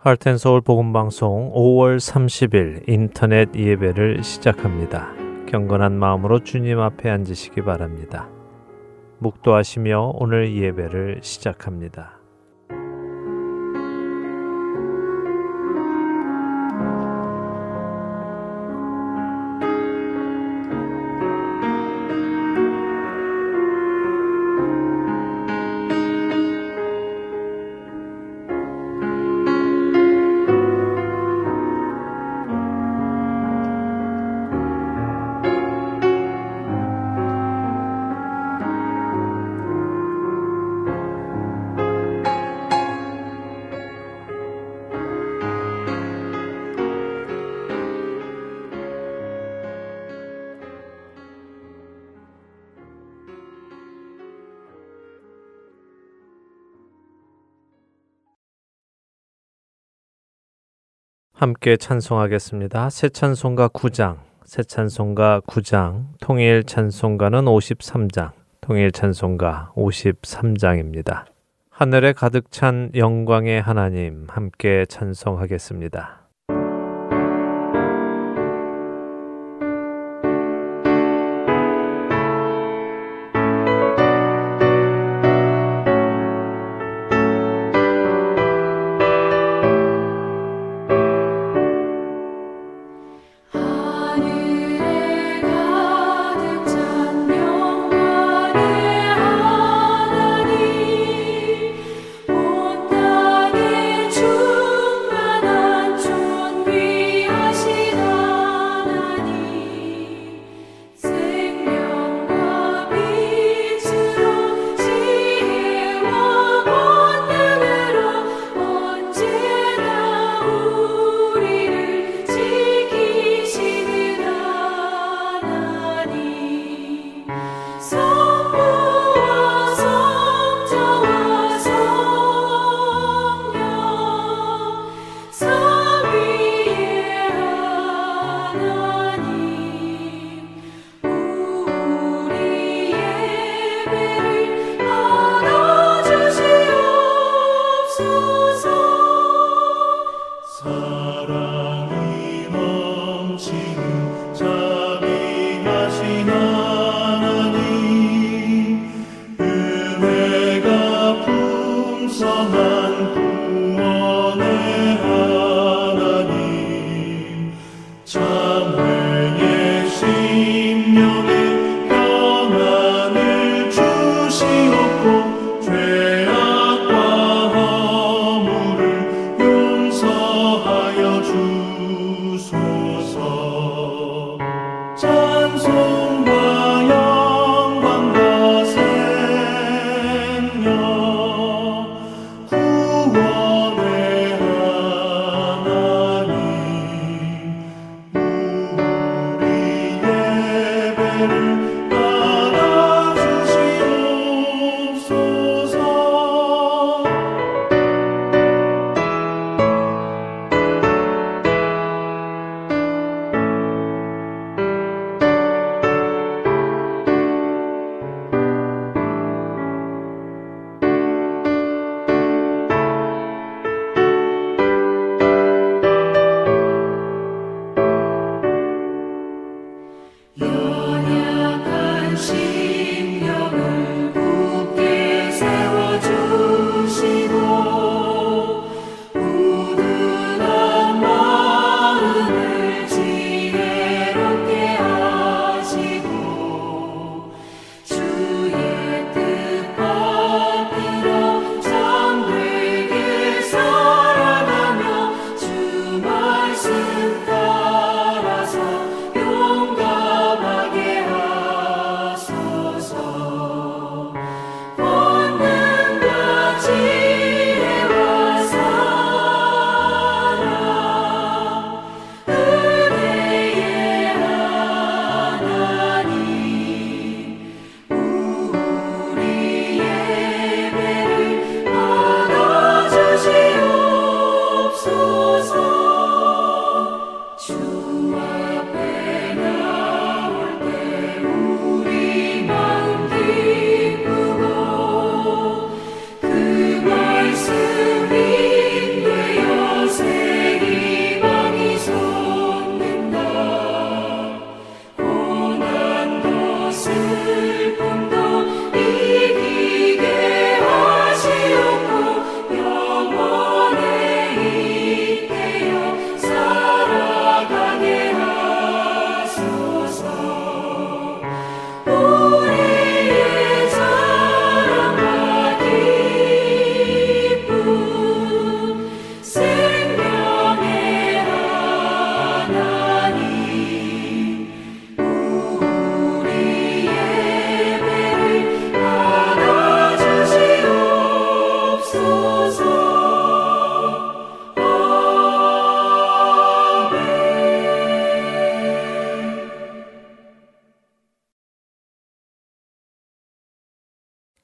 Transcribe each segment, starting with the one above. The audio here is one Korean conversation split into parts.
할텐서울 복음방송 5월 30일 인터넷 예배를 시작합니다. 경건한 마음으로 주님 앞에 앉으시기 바랍니다. 묵도하시며 오늘 예배를 시작합니다. 함께 찬송하겠습니다. 새 찬송가 9장, 새 찬송가 9장, 통일 찬송가는 53장, 통일 찬송가 53장입니다. 하늘에 가득 찬 영광의 하나님 함께 찬송하겠습니다.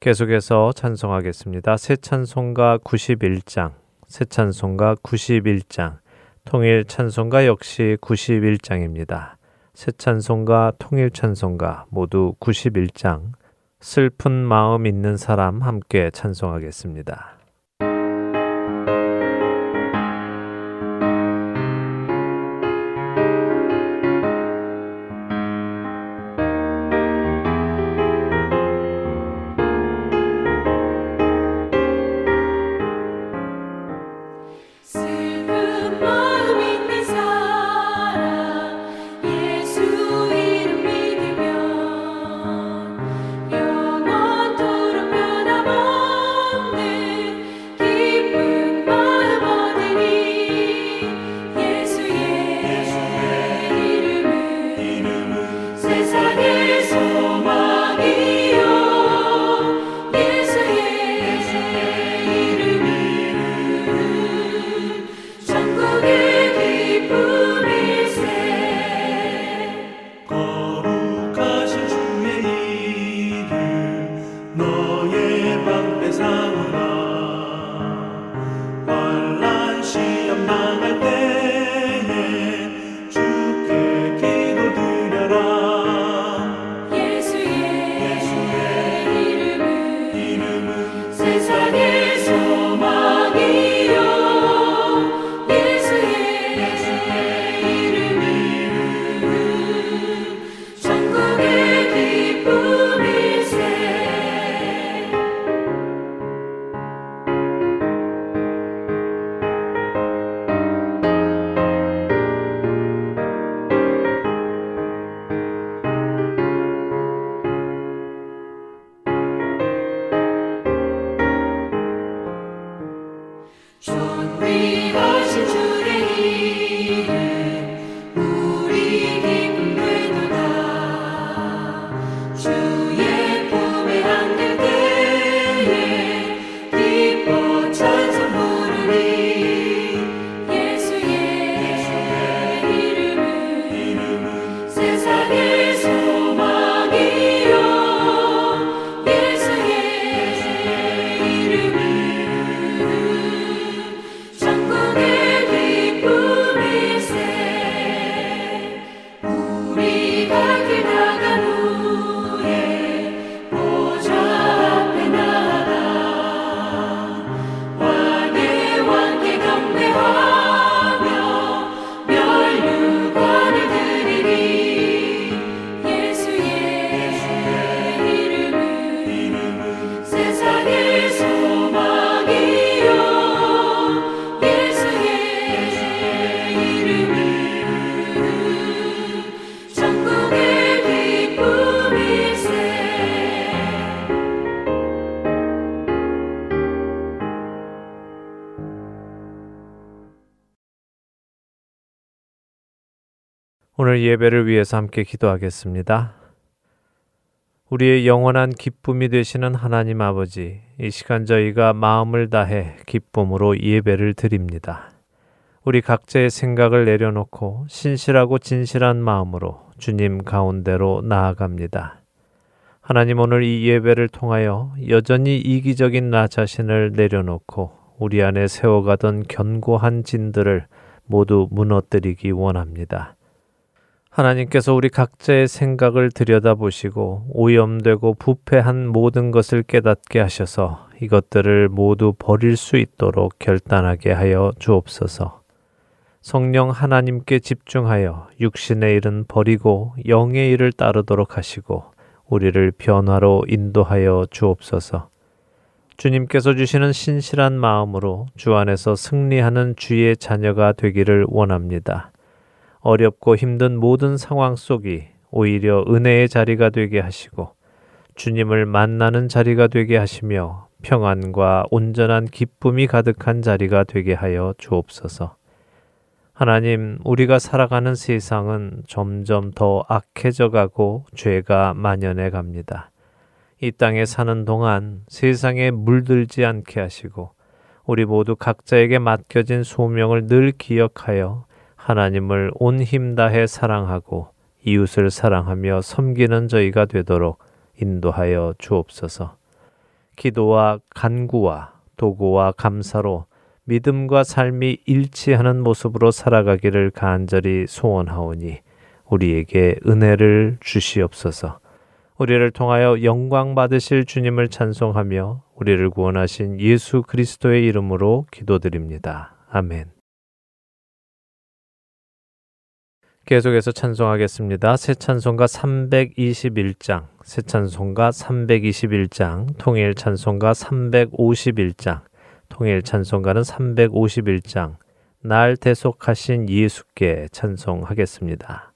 계속해서 찬송하겠습니다. 새 찬송가 91장, 새 찬송가 91장, 통일 찬송가 역시 91장입니다. 새 찬송가, 통일 찬송가 모두 91장, 슬픈 마음 있는 사람 함께 찬송하겠습니다. 오늘 예배를 위해서 함께 기도하겠습니다. 우리의 영원한 기쁨이 되시는 하나님 아버지, 이 시간 저희가 마음을 다해 기쁨으로 예배를 드립니다. 우리 각자의 생각을 내려놓고 신실하고 진실한 마음으로 주님 가운데로 나아갑니다. 하나님 오늘 이 예배를 통하여 여전히 이기적인 나 자신을 내려놓고 우리 안에 세워가던 견고한 진들을 모두 무너뜨리기 원합니다. 하나님께서 우리 각자의 생각을 들여다보시고 오염되고 부패한 모든 것을 깨닫게 하셔서 이것들을 모두 버릴 수 있도록 결단하게 하여 주옵소서. 성령 하나님께 집중하여 육신의 일은 버리고 영의 일을 따르도록 하시고 우리를 변화로 인도하여 주옵소서. 주님께서 주시는 신실한 마음으로 주 안에서 승리하는 주의 자녀가 되기를 원합니다. 어렵고 힘든 모든 상황 속이 오히려 은혜의 자리가 되게 하시고 주님을 만나는 자리가 되게 하시며 평안과 온전한 기쁨이 가득한 자리가 되게 하여 주옵소서. 하나님, 우리가 살아가는 세상은 점점 더 악해져 가고 죄가 만연해 갑니다. 이 땅에 사는 동안 세상에 물들지 않게 하시고 우리 모두 각자에게 맡겨진 소명을 늘 기억하여 하나님을 온 힘 다해 사랑하고 이웃을 사랑하며 섬기는 저희가 되도록 인도하여 주옵소서. 기도와 간구와 도구와 감사로 믿음과 삶이 일치하는 모습으로 살아가기를 간절히 소원하오니 우리에게 은혜를 주시옵소서. 우리를 통하여 영광 받으실 주님을 찬송하며 우리를 구원하신 예수 그리스도의 이름으로 기도드립니다. 아멘. 계속해서 찬송하겠습니다. 새 찬송가 321장, 새 찬송가 321장, 통일 찬송가 351장, 통일 찬송가는 351장, 날 대속하신 예수께 찬송하겠습니다.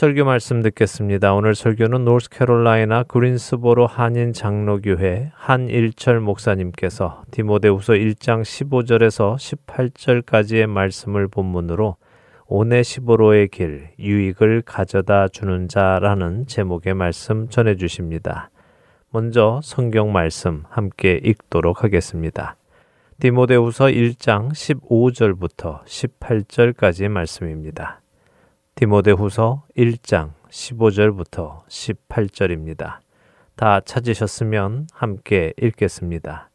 설교 말씀 듣겠습니다. 오늘 설교는 노스캐롤라이나 그린스보로 한인 장로교회 한일철 목사님께서 디모데후서 1장 15절에서 18절까지의 말씀을 본문으로 오네시보로의 길 유익을 가져다 주는 자라는 제목의 말씀 전해 주십니다. 먼저 성경 말씀 함께 읽도록 하겠습니다. 디모데후서 1장 15절부터 18절까지의 말씀입니다. 디모데후서 1장 15절부터 18절입니다. 다 찾으셨으면 함께 읽겠습니다.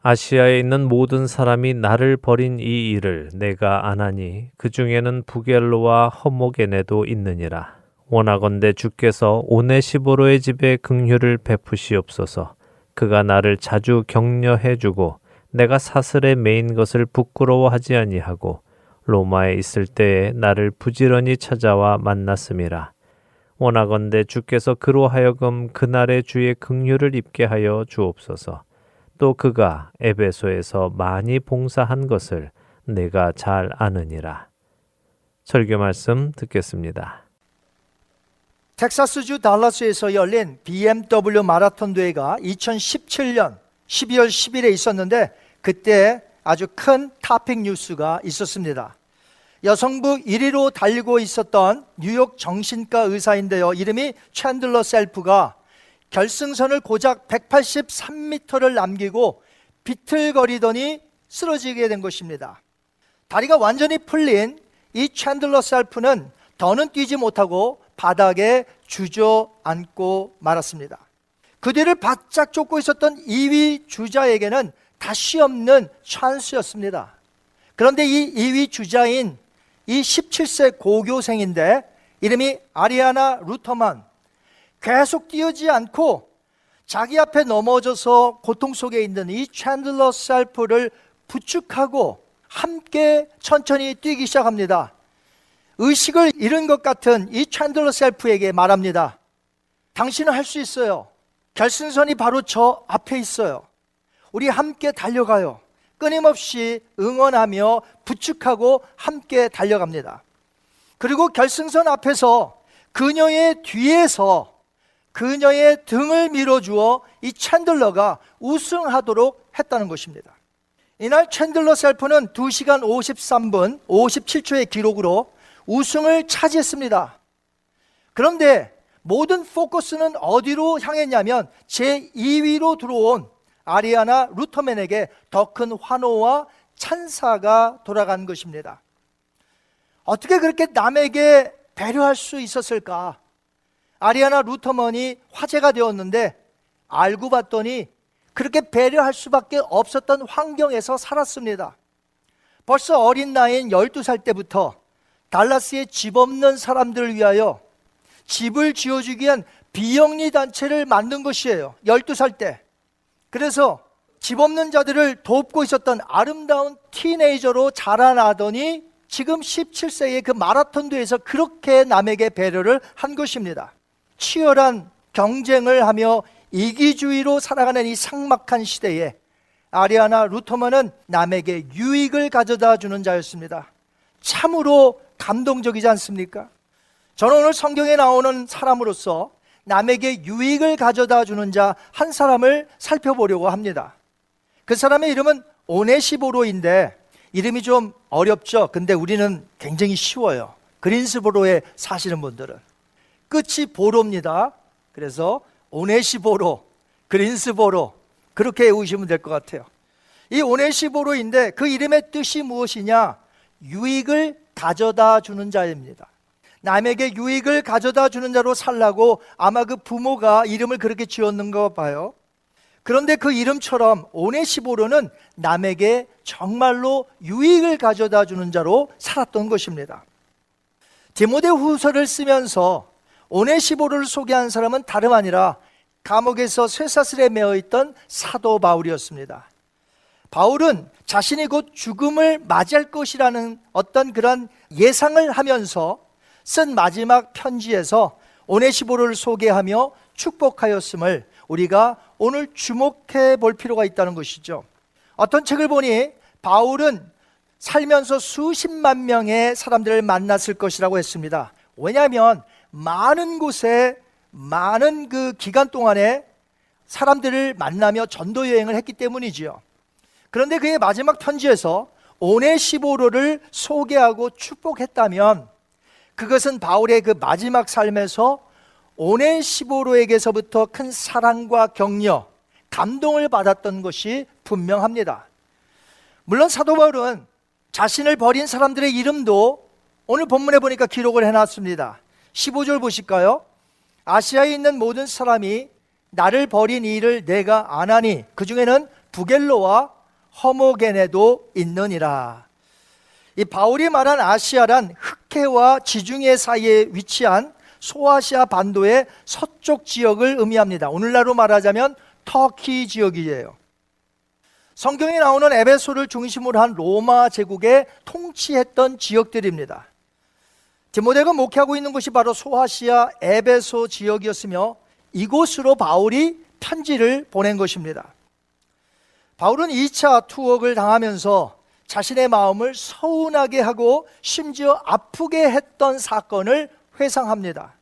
아시아에 있는 모든 사람이 나를 버린 이 일을 내가 안하니 그 중에는 부겔로와 허목에네도 있느니라. 원하건대 주께서 오네시보로의 집에 긍휼을 베푸시옵소서. 그가 나를 자주 격려해 주고 내가 사슬에 매인 것을 부끄러워하지 아니하고 로마에 있을 때에 나를 부지런히 찾아와 만났음이라. 원하건대 주께서 그로 하여금 그날의 주의 긍휼을 입게 하여 주옵소서. 또 그가 에베소에서 많이 봉사한 것을 내가 잘 아느니라. 설교 말씀 듣겠습니다. 텍사스주 달라스에서 열린 BMW 마라톤 대회가 2017년 12월 10일에 있었는데 그때 아주 큰 토픽 뉴스가 있었습니다. 여성부 1위로 달리고 있었던 뉴욕 정신과 의사인데요. 이름이 챈들러 셀프가 결승선을 고작 183m를 남기고 비틀거리더니 쓰러지게 된 것입니다. 다리가 완전히 풀린 이 챈들러 셀프는 더는 뛰지 못하고 바닥에 주저앉고 말았습니다. 그 뒤를 바짝 쫓고 있었던 2위 주자에게는 다시 없는 찬스였습니다. 그런데 이 2위 주자인 이 17세 고교생인데 이름이 아리아나 루터만 계속 뛰지 않고 자기 앞에 넘어져서 고통 속에 있는 이 챈들러 셀프를 부축하고 함께 천천히 뛰기 시작합니다. 의식을 잃은 것 같은 이 챈들러 셀프에게 말합니다. 당신은 할 수 있어요. 결승선이 바로 저 앞에 있어요. 우리 함께 달려가요. 끊임없이 응원하며 부축하고 함께 달려갑니다. 그리고 결승선 앞에서 그녀의 뒤에서 그녀의 등을 밀어주어 이 챈들러가 우승하도록 했다는 것입니다. 이날 챈들러 셀프는 2시간 53분 57초의 기록으로 우승을 차지했습니다. 그런데 모든 포커스는 어디로 향했냐면 제 2위로 들어온 아리아나 루터맨에게 더 큰 환호와 찬사가 돌아간 것입니다. 어떻게 그렇게 남에게 배려할 수 있었을까? 아리아나 루터먼이 화제가 되었는데 알고 봤더니 그렇게 배려할 수밖에 없었던 환경에서 살았습니다. 벌써 어린 나이인 12살 때부터 달라스에 집 없는 사람들을 위하여 집을 지어주기 위한 비영리 단체를 만든 것이에요. 12살 때. 그래서 집 없는 자들을 돕고 있었던 아름다운 티네이저로 자라나더니 지금 17세의 그 마라톤 대회에서 그렇게 남에게 배려를 한 것입니다. 치열한 경쟁을 하며 이기주의로 살아가는 이 상막한 시대에 아리아나 루터만은 남에게 유익을 가져다 주는 자였습니다. 참으로 감동적이지 않습니까? 저는 오늘 성경에 나오는 사람으로서 남에게 유익을 가져다 주는 자 한 사람을 살펴보려고 합니다. 그 사람의 이름은 오네시보로인데 이름이 좀 어렵죠. 근데 우리는 굉장히 쉬워요. 그린스보로에 사시는 분들은 끝이 보로입니다. 그래서 오네시보로, 그린스보로 그렇게 외우시면 될 것 같아요. 이 오네시보로인데 그 이름의 뜻이 무엇이냐? 유익을 가져다 주는 자입니다. 남에게 유익을 가져다 주는 자로 살라고 아마 그 부모가 이름을 그렇게 지었는 거 봐요. 그런데 그 이름처럼 오네시보로는 남에게 정말로 유익을 가져다 주는 자로 살았던 것입니다. 디모데 후서를 쓰면서 오네시보로를 소개한 사람은 다름 아니라 감옥에서 쇠사슬에 매어 있던 사도 바울이었습니다. 바울은 자신이 곧 죽음을 맞이할 것이라는 어떤 그런 예상을 하면서 쓴 마지막 편지에서 오네시보를 소개하며 축복하였음을 우리가 오늘 주목해 볼 필요가 있다는 것이죠. 어떤 책을 보니 바울은 살면서 수십만 명의 사람들을 만났을 것이라고 했습니다. 왜냐하면 많은 곳에 많은 그 기간 동안에 사람들을 만나며 전도 여행을 했기 때문이지요. 그런데 그의 마지막 편지에서 오네시보로를 소개하고 축복했다면 그것은 바울의 그 마지막 삶에서 오네시보로에게서부터 큰 사랑과 격려, 감동을 받았던 것이 분명합니다. 물론 사도 바울은 자신을 버린 사람들의 이름도 오늘 본문에 보니까 기록을 해놨습니다. 15절 보실까요? 아시아에 있는 모든 사람이 나를 버린 일을 내가 안하니 그 중에는 부겔로와 허모게네도 있느니라. 이 바울이 말한 아시아란 흑해와 지중해 사이에 위치한 소아시아 반도의 서쪽 지역을 의미합니다. 오늘날로 말하자면 터키 지역이에요. 성경에 나오는 에베소를 중심으로 한 로마 제국의 통치했던 지역들입니다. 디모데가 목회하고 있는 곳이 바로 소아시아 에베소 지역이었으며 이곳으로 바울이 편지를 보낸 것입니다. 바울은 2차 투옥을 당하면서 자신의 마음을 서운하게 하고 심지어 아프게 했던 사건을 회상합니다.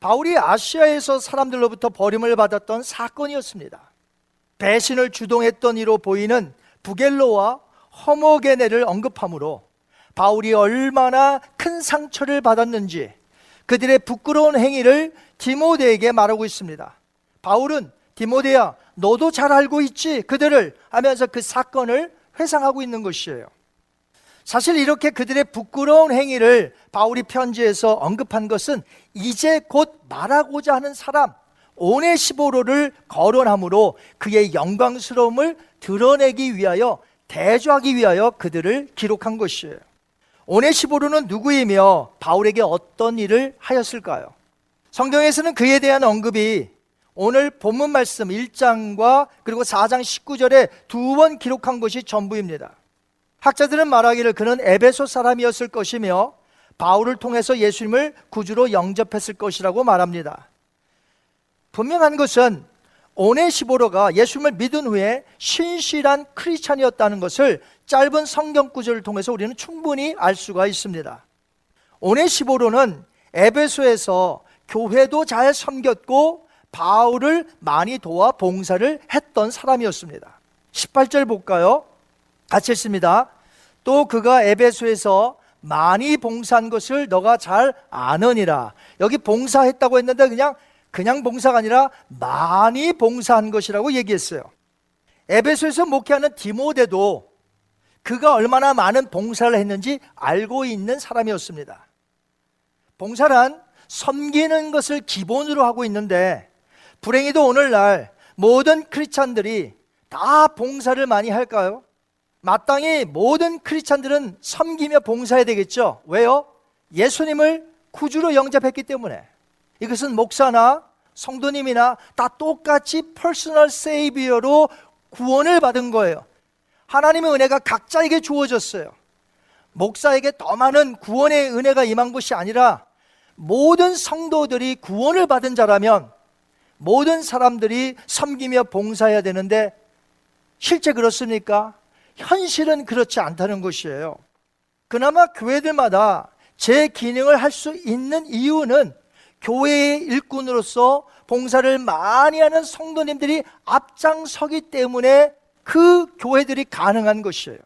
바울이 아시아에서 사람들로부터 버림을 받았던 사건이었습니다. 배신을 주동했던 이로 보이는 부겔로와 허모게네를 언급하므로 바울이 얼마나 큰 상처를 받았는지 그들의 부끄러운 행위를 디모데에게 말하고 있습니다. 바울은 디모데야, 너도 잘 알고 있지? 그들을 하면서 그 사건을 회상하고 있는 것이에요. 사실 이렇게 그들의 부끄러운 행위를 바울이 편지에서 언급한 것은 이제 곧 말하고자 하는 사람 오네시보로를 거론함으로 그의 영광스러움을 드러내기 위하여 대조하기 위하여 그들을 기록한 것이에요. 오네시보로는 누구이며 바울에게 어떤 일을 하였을까요? 성경에서는 그에 대한 언급이 오늘 본문 말씀 1장과 그리고 4장 19절에 두 번 기록한 것이 전부입니다. 학자들은 말하기를 그는 에베소 사람이었을 것이며 바울을 통해서 예수님을 구주로 영접했을 것이라고 말합니다. 분명한 것은 오네시보로가 예수님을 믿은 후에 신실한 크리스찬이었다는 것을 짧은 성경 구절을 통해서 우리는 충분히 알 수가 있습니다. 오네시보로는 에베소에서 교회도 잘 섬겼고 바울을 많이 도와 봉사를 했던 사람이었습니다. 18절 볼까요? 같이 읽습니다. 또 그가 에베소에서 많이 봉사한 것을 너가 잘 아느니라. 여기 봉사했다고 했는데 그냥 그냥 봉사가 아니라 많이 봉사한 것이라고 얘기했어요. 에베소에서 목회하는 디모데도 그가 얼마나 많은 봉사를 했는지 알고 있는 사람이었습니다. 봉사란 섬기는 것을 기본으로 하고 있는데 불행히도 오늘날 모든 크리스찬들이 다 봉사를 많이 할까요? 마땅히 모든 크리스찬들은 섬기며 봉사해야 되겠죠. 왜요? 예수님을 구주로 영접했기 때문에. 이것은 목사나 성도님이나 다 똑같이 personal savior로 구원을 받은 거예요. 하나님의 은혜가 각자에게 주어졌어요. 목사에게 더 많은 구원의 은혜가 임한 것이 아니라 모든 성도들이 구원을 받은 자라면 모든 사람들이 섬기며 봉사해야 되는데 실제 그렇습니까? 현실은 그렇지 않다는 것이에요. 그나마 교회들마다 제 기능을 할 수 있는 이유는 교회의 일꾼으로서 봉사를 많이 하는 성도님들이 앞장서기 때문에 그 교회들이 가능한 것이에요.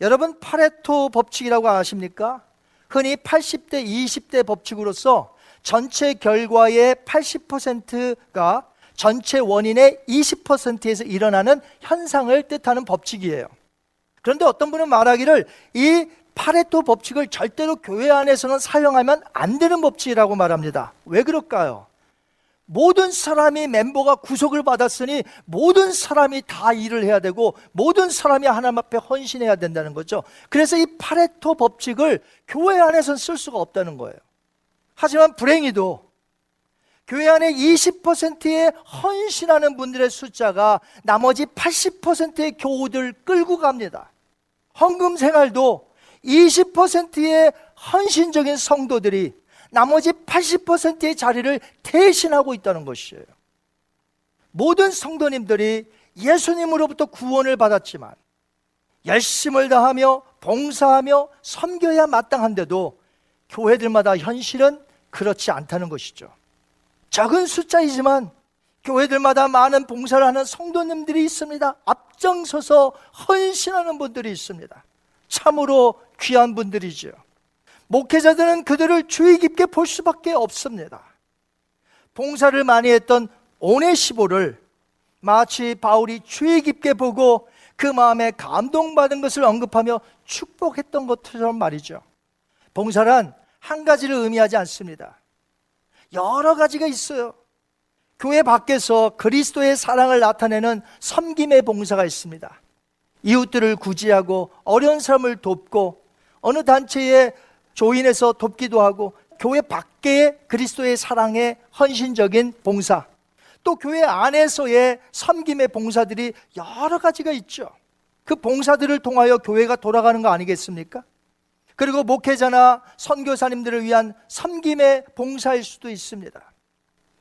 여러분 파레토 법칙이라고 아십니까? 흔히 80대 20대 법칙으로서 전체 결과의 80%가 전체 원인의 20%에서 일어나는 현상을 뜻하는 법칙이에요. 그런데 어떤 분은 말하기를 이 파레토 법칙을 절대로 교회 안에서는 사용하면 안 되는 법칙이라고 말합니다. 왜 그럴까요? 모든 사람이 멤버가 구속을 받았으니 모든 사람이 다 일을 해야 되고 모든 사람이 하나님 앞에 헌신해야 된다는 거죠. 그래서 이 파레토 법칙을 교회 안에서는 쓸 수가 없다는 거예요. 하지만 불행히도 교회 안에 20%의 헌신하는 분들의 숫자가 나머지 80%의 교우들 끌고 갑니다. 헌금 생활도 20%의 헌신적인 성도들이 나머지 80%의 자리를 대신하고 있다는 것이에요. 모든 성도님들이 예수님으로부터 구원을 받았지만 열심을 다하며 봉사하며 섬겨야 마땅한데도 교회들마다 현실은 그렇지 않다는 것이죠. 작은 숫자이지만 교회들마다 많은 봉사를 하는 성도님들이 있습니다. 앞장서서 헌신하는 분들이 있습니다. 참으로 귀한 분들이죠. 목회자들은 그들을 주의 깊게 볼 수밖에 없습니다. 봉사를 많이 했던 오네시보를 마치 바울이 주의 깊게 보고 그 마음에 감동받은 것을 언급하며 축복했던 것처럼 말이죠. 봉사란 한 가지를 의미하지 않습니다. 여러 가지가 있어요. 교회 밖에서 그리스도의 사랑을 나타내는 섬김의 봉사가 있습니다. 이웃들을 구제하고 어려운 사람을 돕고 어느 단체에 조인해서 돕기도 하고 교회 밖에 그리스도의 사랑의 헌신적인 봉사 또 교회 안에서의 섬김의 봉사들이 여러 가지가 있죠. 그 봉사들을 통하여 교회가 돌아가는 거 아니겠습니까? 그리고 목회자나 선교사님들을 위한 섬김의 봉사일 수도 있습니다.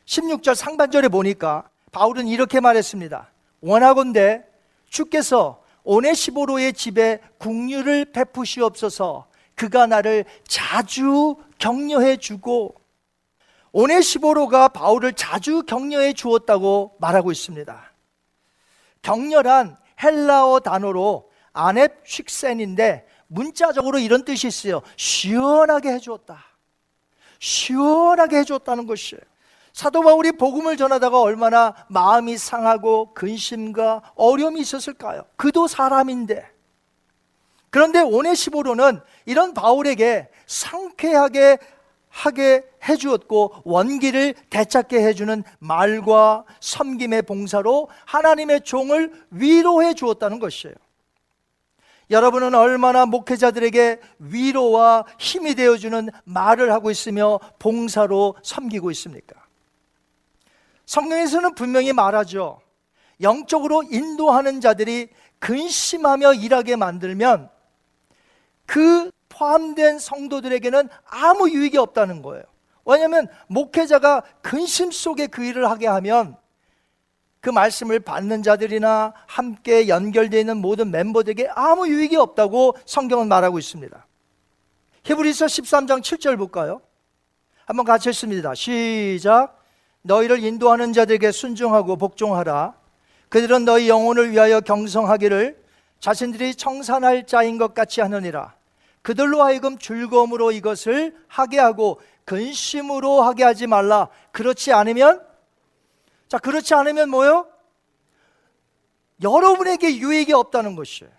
16절 상반절에 보니까 바울은 이렇게 말했습니다. 원하건대 주께서 오네시보로의 집에 국류를 베푸시옵소서 그가 나를 자주 격려해 주고 오네시보로가 바울을 자주 격려해 주었다고 말하고 있습니다. 격려란 헬라어 단어로 아넵 쉥센인데 문자적으로 이런 뜻이 있어요. 시원하게 해주었다. 시원하게 해주었다는 것이에요. 사도 바울이 복음을 전하다가 얼마나 마음이 상하고 근심과 어려움이 있었을까요? 그도 사람인데. 그런데 오네시보로는 이런 바울에게 상쾌하게 하게 해주었고 원기를 되찾게 해주는 말과 섬김의 봉사로 하나님의 종을 위로해 주었다는 것이에요. 여러분은 얼마나 목회자들에게 위로와 힘이 되어주는 말을 하고 있으며 봉사로 섬기고 있습니까? 성경에서는 분명히 말하죠. 영적으로 인도하는 자들이 근심하며 일하게 만들면 그 포함된 성도들에게는 아무 유익이 없다는 거예요. 왜냐하면 목회자가 근심 속에 그 일을 하게 하면 그 말씀을 받는 자들이나 함께 연결되어 있는 모든 멤버들에게 아무 유익이 없다고 성경은 말하고 있습니다. 히브리서 13장 7절 볼까요? 한번 같이 했습니다. 시작. 너희를 인도하는 자들에게 순종하고 복종하라. 그들은 너희 영혼을 위하여 경성하기를 자신들이 청산할 자인 것 같이 하느니라. 그들로 하여금 즐거움으로 이것을 하게 하고 근심으로 하게 하지 말라. 그렇지 않으면 자, 그렇지 않으면 뭐요? 여러분에게 유익이 없다는 것이에요.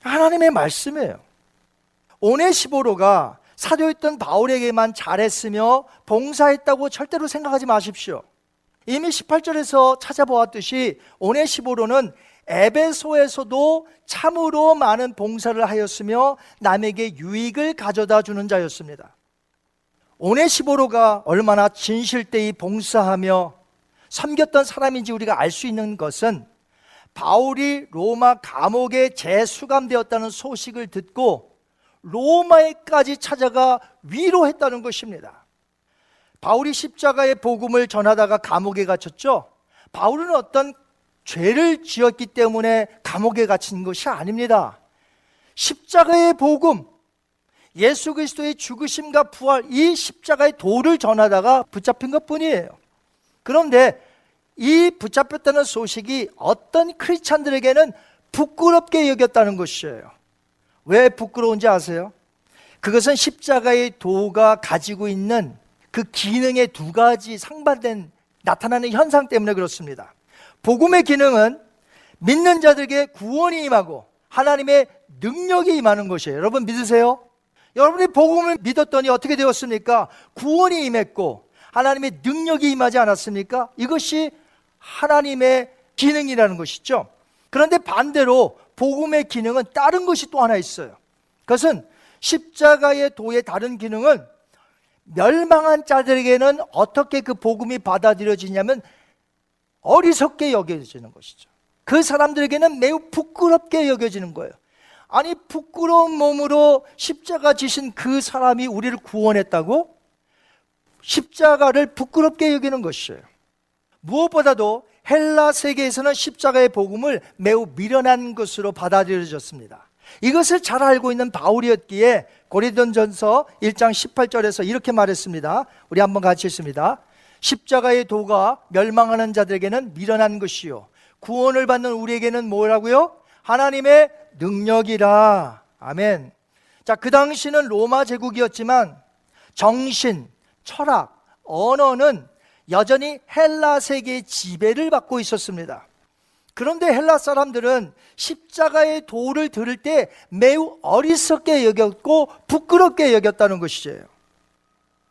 하나님의 말씀이에요. 오네시보로가 사도였던 바울에게만 잘했으며 봉사했다고 절대로 생각하지 마십시오. 이미 18절에서 찾아보았듯이 오네시보로는 에베소에서도 참으로 많은 봉사를 하였으며 남에게 유익을 가져다 주는 자였습니다. 오네시보로가 얼마나 진실되이 봉사하며 섬겼던 사람인지 우리가 알 수 있는 것은 바울이 로마 감옥에 재수감되었다는 소식을 듣고 로마에까지 찾아가 위로했다는 것입니다. 바울이 십자가의 복음을 전하다가 감옥에 갇혔죠. 바울은 어떤 죄를 지었기 때문에 감옥에 갇힌 것이 아닙니다. 십자가의 복음, 예수 그리스도의 죽으심과 부활, 이 십자가의 도를 전하다가 붙잡힌 것 뿐이에요. 그런데 이 붙잡혔다는 소식이 어떤 크리스찬들에게는 부끄럽게 여겼다는 것이에요. 왜 부끄러운지 아세요? 그것은 십자가의 도가 가지고 있는 그 기능의 두 가지 상반된 나타나는 현상 때문에 그렇습니다. 복음의 기능은 믿는 자들에게 구원이 임하고 하나님의 능력이 임하는 것이에요. 여러분 믿으세요? 여러분이 복음을 믿었더니 어떻게 되었습니까? 구원이 임했고 하나님의 능력이 임하지 않았습니까? 이것이 하나님의 기능이라는 것이죠. 그런데 반대로 복음의 기능은 다른 것이 또 하나 있어요. 그것은 십자가의 도의 다른 기능은 멸망한 자들에게는 어떻게 그 복음이 받아들여지냐면 어리석게 여겨지는 것이죠. 그 사람들에게는 매우 부끄럽게 여겨지는 거예요. 아니, 부끄러운 몸으로 십자가 지신 그 사람이 우리를 구원했다고? 십자가를 부끄럽게 여기는 것이에요. 무엇보다도 헬라 세계에서는 십자가의 복음을 매우 미련한 것으로 받아들여졌습니다. 이것을 잘 알고 있는 바울이었기에 고린도전서 1장 18절에서 이렇게 말했습니다. 우리 한번 같이 했습니다. 십자가의 도가 멸망하는 자들에게는 미련한 것이요 구원을 받는 우리에게는 뭐라고요? 하나님의 능력이라. 아멘. 자, 그 당시는 로마 제국이었지만 정신, 철학, 언어는 여전히 헬라 세계의 지배를 받고 있었습니다. 그런데 헬라 사람들은 십자가의 도를 들을 때 매우 어리석게 여겼고 부끄럽게 여겼다는 것이에요.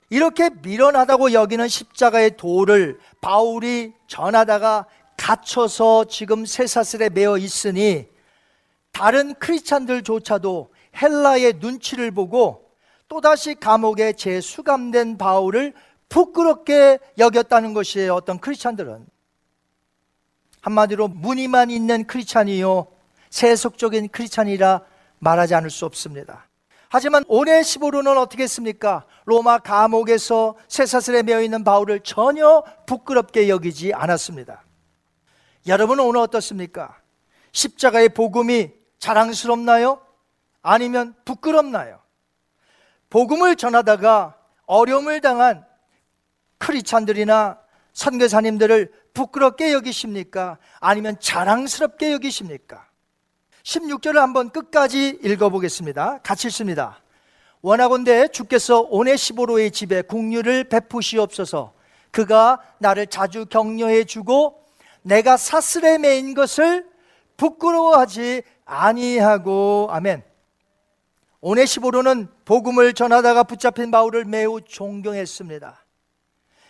이렇게 미련하다고 여기는 십자가의 도를 바울이 전하다가 갇혀서 지금 쇠사슬에 매어 있으니 다른 크리스찬들조차도 헬라의 눈치를 보고 또다시 감옥에 재수감된 바울을 부끄럽게 여겼다는 것이에요. 어떤 크리스찬들은 한마디로 무늬만 있는 크리스찬이요 세속적인 크리스찬이라 말하지 않을 수 없습니다. 하지만 오네시보로는 어떻게 했습니까? 로마 감옥에서 쇠사슬에 매어 있는 바울을 전혀 부끄럽게 여기지 않았습니다. 여러분은 오늘 어떻습니까? 십자가의 복음이 자랑스럽나요? 아니면 부끄럽나요? 복음을 전하다가 어려움을 당한 크리찬들이나 선교사님들을 부끄럽게 여기십니까? 아니면 자랑스럽게 여기십니까? 16절을 한번 끝까지 읽어보겠습니다. 같이 읽습니다. 원하건대 주께서 오네시보로의 집에 국류를 베푸시옵소서. 그가 나를 자주 격려해 주고 내가 사슬에 매인 것을 부끄러워하지 아니하고 아멘. 오네시보로는 복음을 전하다가 붙잡힌 바울을 매우 존경했습니다.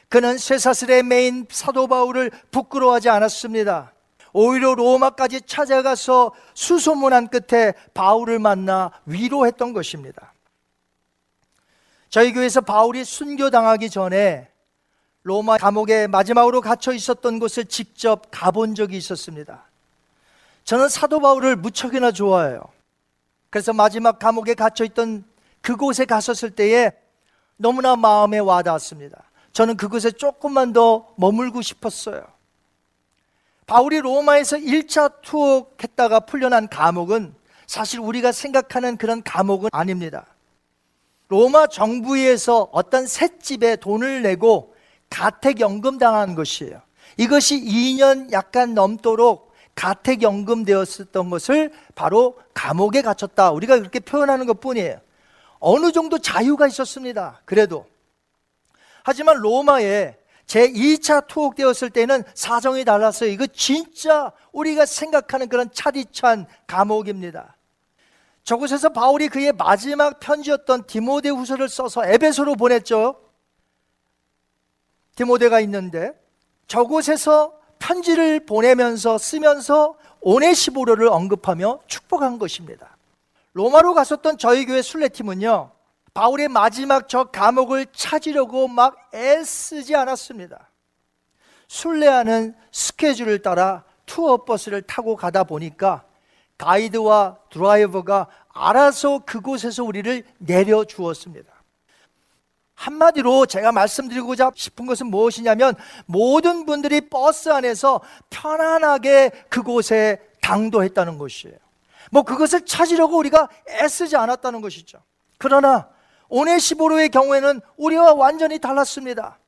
그는 쇠사슬에 매인 사도 바울을 부끄러워하지 않았습니다. 오히려 로마까지 찾아가서 수소문한 끝에 바울을 만나 위로했던 것입니다. 저희 교회에서 바울이 순교당하기 전에 로마 감옥에 마지막으로 갇혀 있었던 곳을 직접 가본 적이 있었습니다. 저는 사도 바울을 무척이나 좋아해요. 그래서 마지막 감옥에 갇혀 있던 그곳에 갔었을 때에 너무나 마음에 와닿았습니다. 저는 그곳에 조금만 더 머물고 싶었어요. 바울이 로마에서 1차 투옥했다가 풀려난 감옥은 사실 우리가 생각하는 그런 감옥은 아닙니다. 로마 정부에서 어떤 셋집에 돈을 내고 가택연금 당한 것이에요. 이것이 2년 약간 넘도록 가택연금 되었었던 것을 바로 감옥에 갇혔다. 우리가 그렇게 표현하는 것 뿐이에요. 어느 정도 자유가 있었습니다. 그래도. 하지만 로마에 제 2차 투옥되었을 때는 사정이 달랐어요. 이거 진짜 우리가 생각하는 그런 차디찬 감옥입니다. 저곳에서 바울이 그의 마지막 편지였던 디모데 후서를 써서 에베소로 보냈죠. 디모데가 있는데 저곳에서 편지를 보내면서 쓰면서 오네시보로를 언급하며 축복한 것입니다. 로마로 갔었던 저희 교회 순례팀은요. 바울의 마지막 저 감옥을 찾으려고 막 애쓰지 않았습니다. 순례하는 스케줄을 따라 투어 버스를 타고 가다 보니까 가이드와 드라이버가 알아서 그곳에서 우리를 내려 주었습니다. 한마디로 제가 말씀드리고자 싶은 것은 무엇이냐면 모든 분들이 버스 안에서 편안하게 그곳에 당도했다는 것이에요. 뭐 그것을 찾으려고 우리가 애쓰지 않았다는 것이죠. 그러나 오네시보로의 경우에는 우리와 완전히 달랐습니다.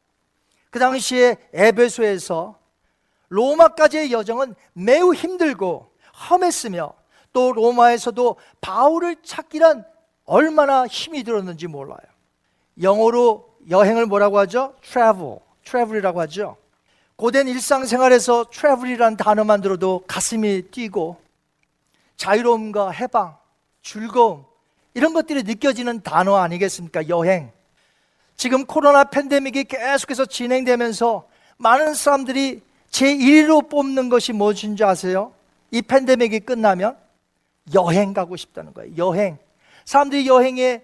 그 당시에 에베소에서 로마까지의 여정은 매우 힘들고 험했으며 또 로마에서도 바울을 찾기란 얼마나 힘이 들었는지 몰라요. 영어로 여행을 뭐라고 하죠? travel, travel이라고 하죠. 고된 일상생활에서 travel이라는 단어만 들어도 가슴이 뛰고 자유로움과 해방, 즐거움, 이런 것들이 느껴지는 단어 아니겠습니까? 여행. 지금 코로나 팬데믹이 계속해서 진행되면서 많은 사람들이 제1위로 뽑는 것이 무엇인지 아세요? 이 팬데믹이 끝나면 여행 가고 싶다는 거예요. 여행. 사람들이 여행에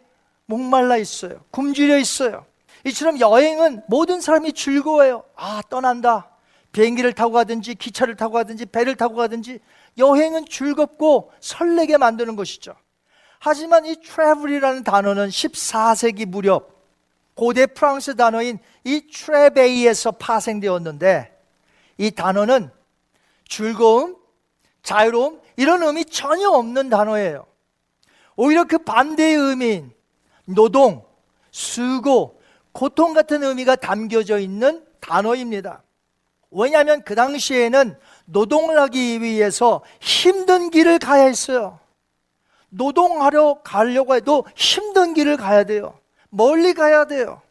목말라 있어요. 굶주려 있어요. 이처럼 여행은 모든 사람이 즐거워요. 아, 떠난다. 비행기를 타고 가든지 기차를 타고 가든지 배를 타고 가든지 여행은 즐겁고 설레게 만드는 것이죠. 하지만 이 travel이라는 단어는 14세기 무렵 고대 프랑스 단어인 이 트레베이에서 파생되었는데 이 단어는 즐거움, 자유로움 이런 의미 전혀 없는 단어예요. 오히려 그 반대의 의미인 노동, 수고, 고통 같은 의미가 담겨져 있는 단어입니다. 왜냐하면 그 당시에는 노동을 하기 위해서 힘든 길을 가야 했어요. 노동하려 가려고 해도 힘든 길을 가야 돼요. 멀리 가야 돼요.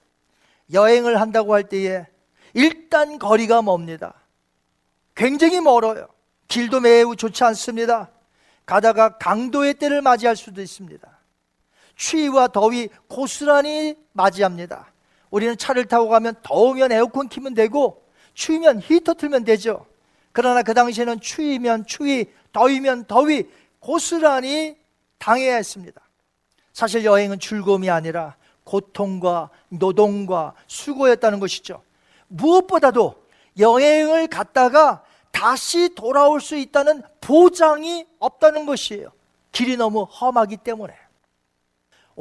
여행을 한다고 할 때에 일단 거리가 멉니다. 굉장히 멀어요. 길도 매우 좋지 않습니다. 가다가 강도의 때를 맞이할 수도 있습니다. 추위와 더위 고스란히 맞이합니다. 우리는 차를 타고 가면 더우면 에어컨 키면 되고 추위면 히터 틀면 되죠. 그러나 그 당시에는 추위면 추위, 더위면 더위 고스란히 당해야 했습니다. 사실 여행은 즐거움이 아니라 고통과 노동과 수고였다는 것이죠. 무엇보다도 여행을 갔다가 다시 돌아올 수 있다는 보장이 없다는 것이에요. 길이 너무 험하기 때문에.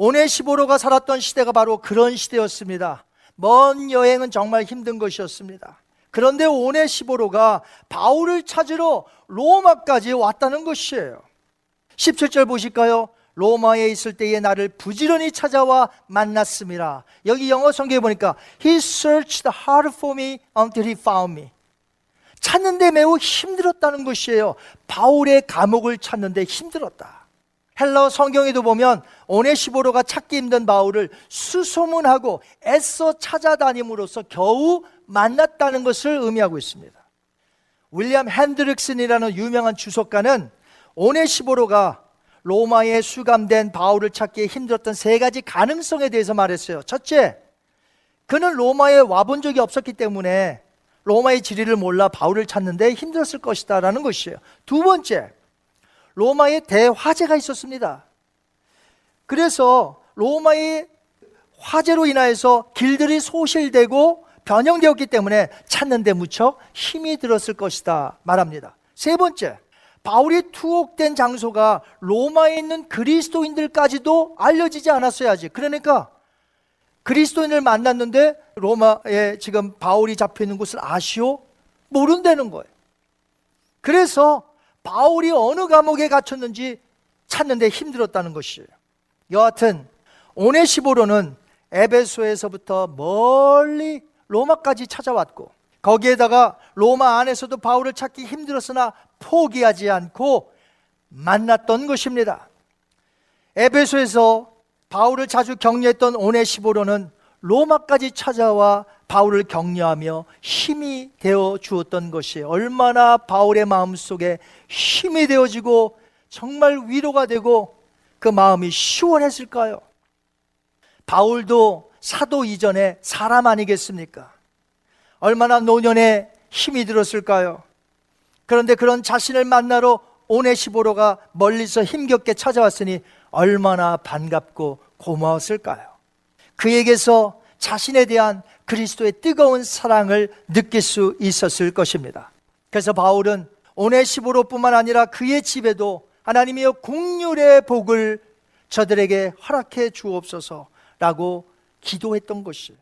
오네시보로가 살았던 시대가 바로 그런 시대였습니다. 먼 여행은 정말 힘든 것이었습니다. 그런데 오네시보로가 바울을 찾으러 로마까지 왔다는 것이에요. 17절 보실까요? 로마에 있을 때에 나를 부지런히 찾아와 만났습니다. 여기 영어 성경에 보니까 He searched hard for me until he found me. 찾는데 매우 힘들었다는 것이에요. 바울의 감옥을 찾는데 힘들었다. 헬러 성경에도 보면 오네시보로가 찾기 힘든 바울을 수소문하고 애써 찾아다님으로써 겨우 만났다는 것을 의미하고 있습니다. 윌리엄 핸드릭슨이라는 유명한 주석가는 오네시보로가 로마에 수감된 바울을 찾기에 힘들었던 세 가지 가능성에 대해서 말했어요. 첫째, 그는 로마에 와본 적이 없었기 때문에 로마의 지리를 몰라 바울을 찾는데 힘들었을 것이다라는 것이에요. 두 번째, 로마에 대화재가 있었습니다. 그래서 로마의 화재로 인하여서 길들이 소실되고 변형되었기 때문에 찾는데 무척 힘이 들었을 것이다 말합니다. 세 번째, 바울이 투옥된 장소가 로마에 있는 그리스도인들까지도 알려지지 않았어야지. 그러니까 그리스도인을 만났는데 로마에 지금 바울이 잡혀 있는 곳을 아시오? 모른다는 거예요. 그래서 바울이 어느 감옥에 갇혔는지 찾는데 힘들었다는 것이에요. 여하튼 오네시보로는 에베소에서부터 멀리 로마까지 찾아왔고 거기에다가 로마 안에서도 바울을 찾기 힘들었으나 포기하지 않고 만났던 것입니다. 에베소에서 바울을 자주 격려했던 오네시보로는 로마까지 찾아와 바울을 격려하며 힘이 되어 주었던 것이 얼마나 바울의 마음 속에 힘이 되어지고 정말 위로가 되고 그 마음이 시원했을까요? 바울도 사도 이전에 사람 아니겠습니까? 얼마나 노년에 힘이 들었을까요? 그런데 그런 자신을 만나러 오네시보로가 멀리서 힘겹게 찾아왔으니 얼마나 반갑고 고마웠을까요? 그에게서 자신에 대한 그리스도의 뜨거운 사랑을 느낄 수 있었을 것입니다. 그래서 바울은 오네시보로뿐만 아니라 그의 집에도 하나님이여 국률의 복을 저들에게 허락해 주옵소서라고 기도했던 것이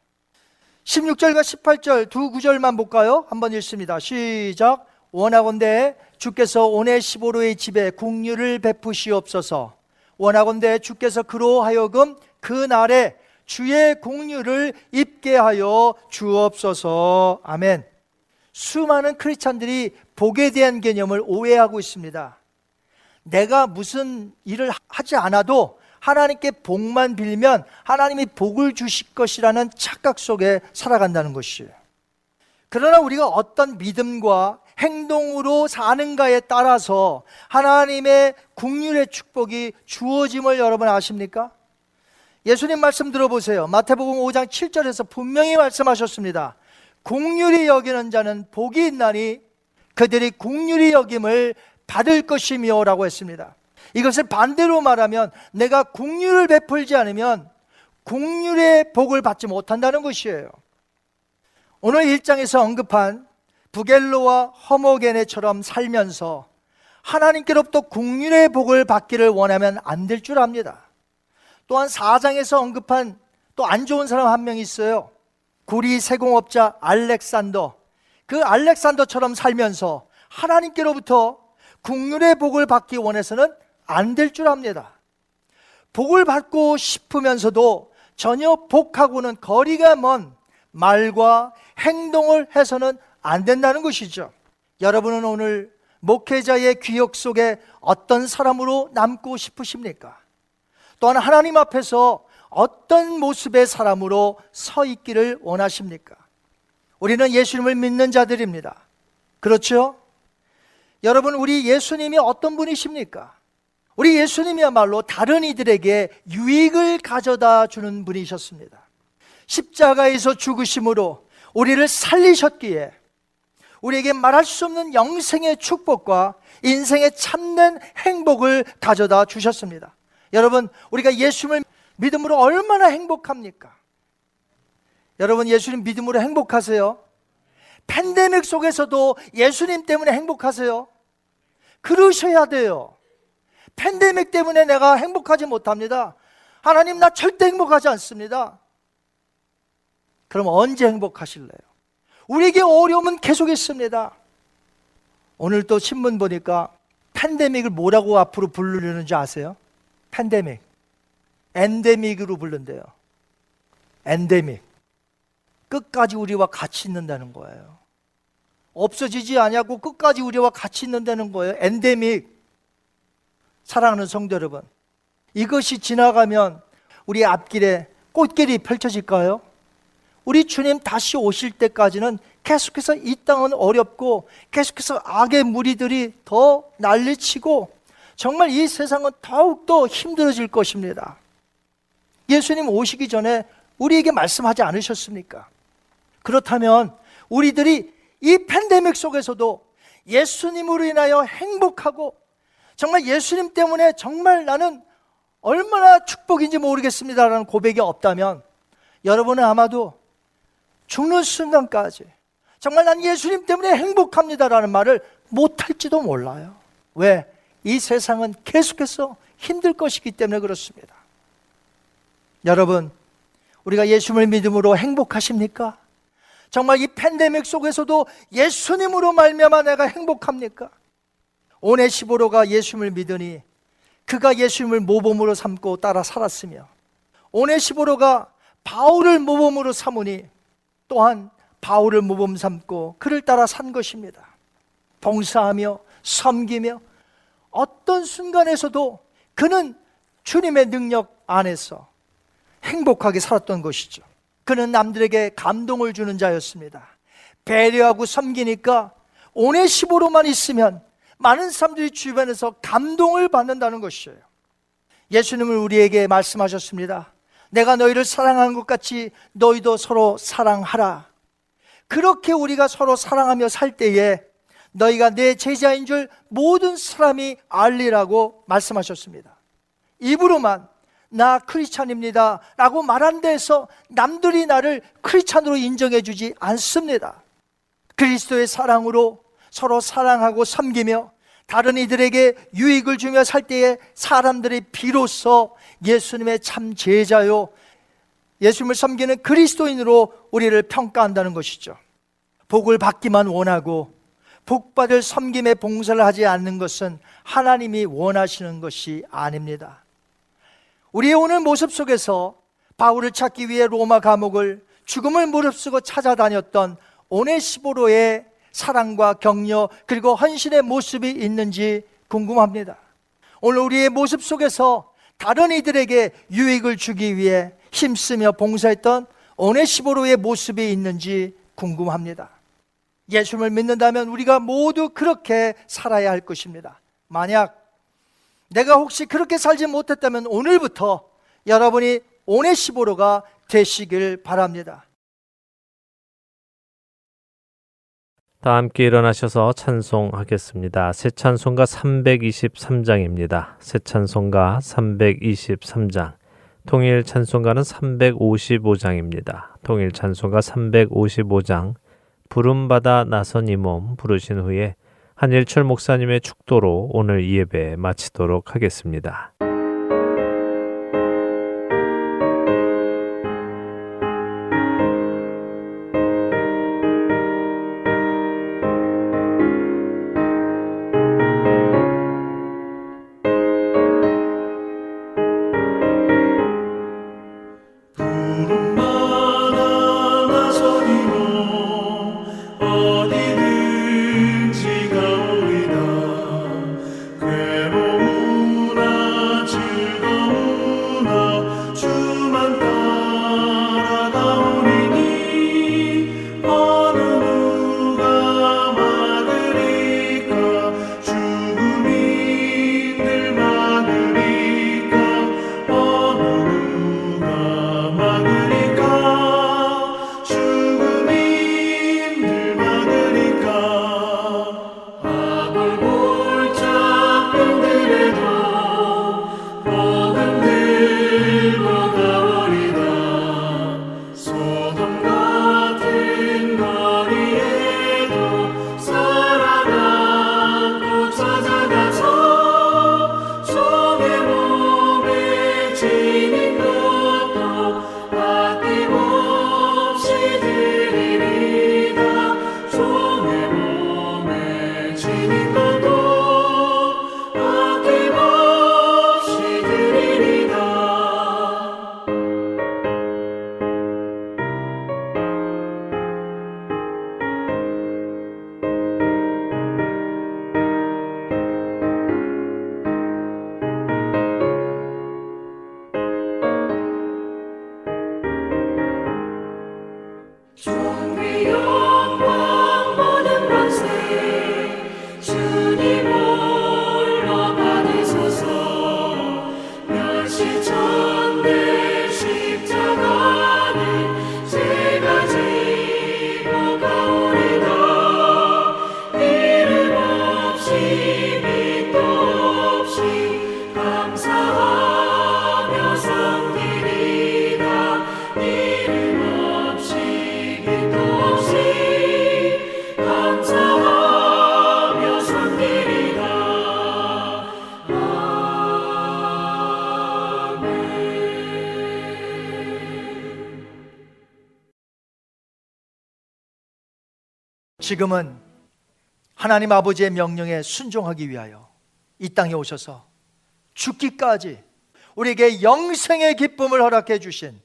16절과 18절 두 구절만 볼까요? 한번 읽습니다. 시작. 원하건대 주께서 오네시보로의 집에 국률을 베푸시옵소서. 원하건대 주께서 그로 하여금 그 날에 주의 공유를 입게 하여 주옵소서. 아멘. 수많은 크리스찬들이 복에 대한 개념을 오해하고 있습니다. 내가 무슨 일을 하지 않아도 하나님께 복만 빌면 하나님이 복을 주실 것이라는 착각 속에 살아간다는 것이에요. 그러나 우리가 어떤 믿음과 행동으로 사는가에 따라서 하나님의 국률의 축복이 주어짐을 여러분 아십니까? 예수님 말씀 들어보세요. 마태복음 5장 7절에서 분명히 말씀하셨습니다. 국률이 여기는 자는 복이 있나니 그들이 국률이 여김을 받을 것이며라고 했습니다. 이것을 반대로 말하면 내가 국률을 베풀지 않으면 국률의 복을 받지 못한다는 것이에요. 오늘 1장에서 언급한 부겔로와 허모게네처럼 살면서 하나님께로부터 국률의 복을 받기를 원하면 안 될 줄 압니다. 또한 4장에서 언급한 또 안 좋은 사람 한 명 있어요. 구리 세공업자 알렉산더. 그 알렉산더처럼 살면서 하나님께로부터 국률의 복을 받기 원해서는 안 될 줄 압니다. 복을 받고 싶으면서도 전혀 복하고는 거리가 먼 말과 행동을 해서는 안 된다는 것이죠. 여러분은 오늘 목회자의 기억 속에 어떤 사람으로 남고 싶으십니까? 또한 하나님 앞에서 어떤 모습의 사람으로 서 있기를 원하십니까? 우리는 예수님을 믿는 자들입니다. 그렇죠? 여러분, 우리 예수님이 어떤 분이십니까? 우리 예수님이야말로 다른 이들에게 유익을 가져다 주는 분이셨습니다. 십자가에서 죽으심으로 우리를 살리셨기에 우리에게 말할 수 없는 영생의 축복과 인생의 참된 행복을 가져다 주셨습니다. 여러분, 우리가 예수님을 믿음으로 얼마나 행복합니까? 여러분, 예수님 믿음으로 행복하세요? 팬데믹 속에서도 예수님 때문에 행복하세요? 그러셔야 돼요. 팬데믹 때문에 내가 행복하지 못합니다. 하나님, 나 절대 행복하지 않습니다. 그럼 언제 행복하실래요? 우리에게 어려움은 계속 있습니다. 오늘 또 신문 보니까 팬데믹을 뭐라고 앞으로 부르려는지 아세요? 팬데믹. 엔데믹으로 부른대요. 엔데믹. 끝까지 우리와 같이 있는다는 거예요. 없어지지 않냐고 끝까지 우리와 같이 있는다는 거예요. 엔데믹. 사랑하는 성도 여러분. 이것이 지나가면 우리 앞길에 꽃길이 펼쳐질까요? 우리 주님 다시 오실 때까지는 계속해서 이 땅은 어렵고 계속해서 악의 무리들이 더 난리치고 정말 이 세상은 더욱더 힘들어질 것입니다. 예수님 오시기 전에 우리에게 말씀하지 않으셨습니까? 그렇다면 우리들이 이 팬데믹 속에서도 예수님으로 인하여 행복하고 정말 예수님 때문에 정말 나는 얼마나 축복인지 모르겠습니다라는 고백이 없다면 여러분은 아마도 죽는 순간까지 정말 난 예수님 때문에 행복합니다라는 말을 못할지도 몰라요. 왜? 이 세상은 계속해서 힘들 것이기 때문에 그렇습니다. 여러분, 우리가 예수님을 믿음으로 행복하십니까? 정말 이 팬데믹 속에서도 예수님으로 말미암아 내가 행복합니까? 오네시보로가 예수님을 믿으니 그가 예수님을 모범으로 삼고 따라 살았으며 오네시보로가 바울을 모범으로 삼으니 또한 바울을 모범 삼고 그를 따라 산 것입니다. 봉사하며 섬기며 어떤 순간에서도 그는 주님의 능력 안에서 행복하게 살았던 것이죠. 그는 남들에게 감동을 주는 자였습니다. 배려하고 섬기니까 오네시보로만 있으면 많은 사람들이 주변에서 감동을 받는다는 것이에요. 예수님은 우리에게 말씀하셨습니다. 내가 너희를 사랑한 것 같이 너희도 서로 사랑하라. 그렇게 우리가 서로 사랑하며 살 때에 너희가 내 제자인 줄 모든 사람이 알리라고 말씀하셨습니다. 입으로만 나 크리스찬입니다. 라고 말한 데에서 남들이 나를 크리스찬으로 인정해 주지 않습니다. 그리스도의 사랑으로 서로 사랑하고 섬기며 다른 이들에게 유익을 주며 살 때에 사람들이 비로소 예수님의 참 제자요 예수님을 섬기는 그리스도인으로 우리를 평가한다는 것이죠. 복을 받기만 원하고 복받을 섬김의 봉사를 하지 않는 것은 하나님이 원하시는 것이 아닙니다. 우리의 오늘 모습 속에서 바울을 찾기 위해 로마 감옥을 죽음을 무릅쓰고 찾아다녔던 오네시보로의 사랑과 격려 그리고 헌신의 모습이 있는지 궁금합니다. 오늘 우리의 모습 속에서 다른 이들에게 유익을 주기 위해 힘쓰며 봉사했던 오네시보로의 모습이 있는지 궁금합니다. 예수를 믿는다면 우리가 모두 그렇게 살아야 할 것입니다. 만약 내가 혹시 그렇게 살지 못했다면 오늘부터 여러분이 오네시보로가 되시길 바랍니다. 다 함께 일어나셔서 찬송하겠습니다. 새 찬송가 323장입니다. 새 찬송가 323장. 통일 찬송가는 355장입니다. 통일 찬송가 355장. 부름받아 나선 이 몸 부르신 후에 한일철 목사님의 축도로 오늘 예배 마치도록 하겠습니다. 지금은 하나님 아버지의 명령에 순종하기 위하여 이 땅에 오셔서 죽기까지 우리에게 영생의 기쁨을 허락해 주신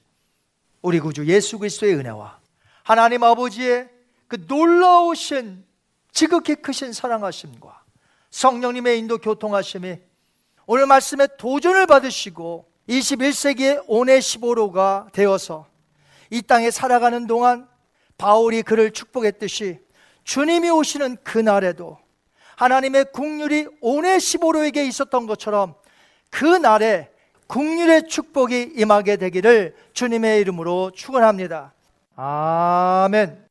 우리 구주 예수 그리스도의 은혜와 하나님 아버지의 그 놀라우신 지극히 크신 사랑하심과 성령님의 인도 교통하심이 오늘 말씀에 도전을 받으시고 21세기의 오네 15로가 되어서 이 땅에 살아가는 동안 바울이 그를 축복했듯이 주님이 오시는 그날에도 하나님의 국률이 오네 15로에게 있었던 것처럼 그 날에 국률의 축복이 임하게 되기를 주님의 이름으로 축원합니다. 아멘.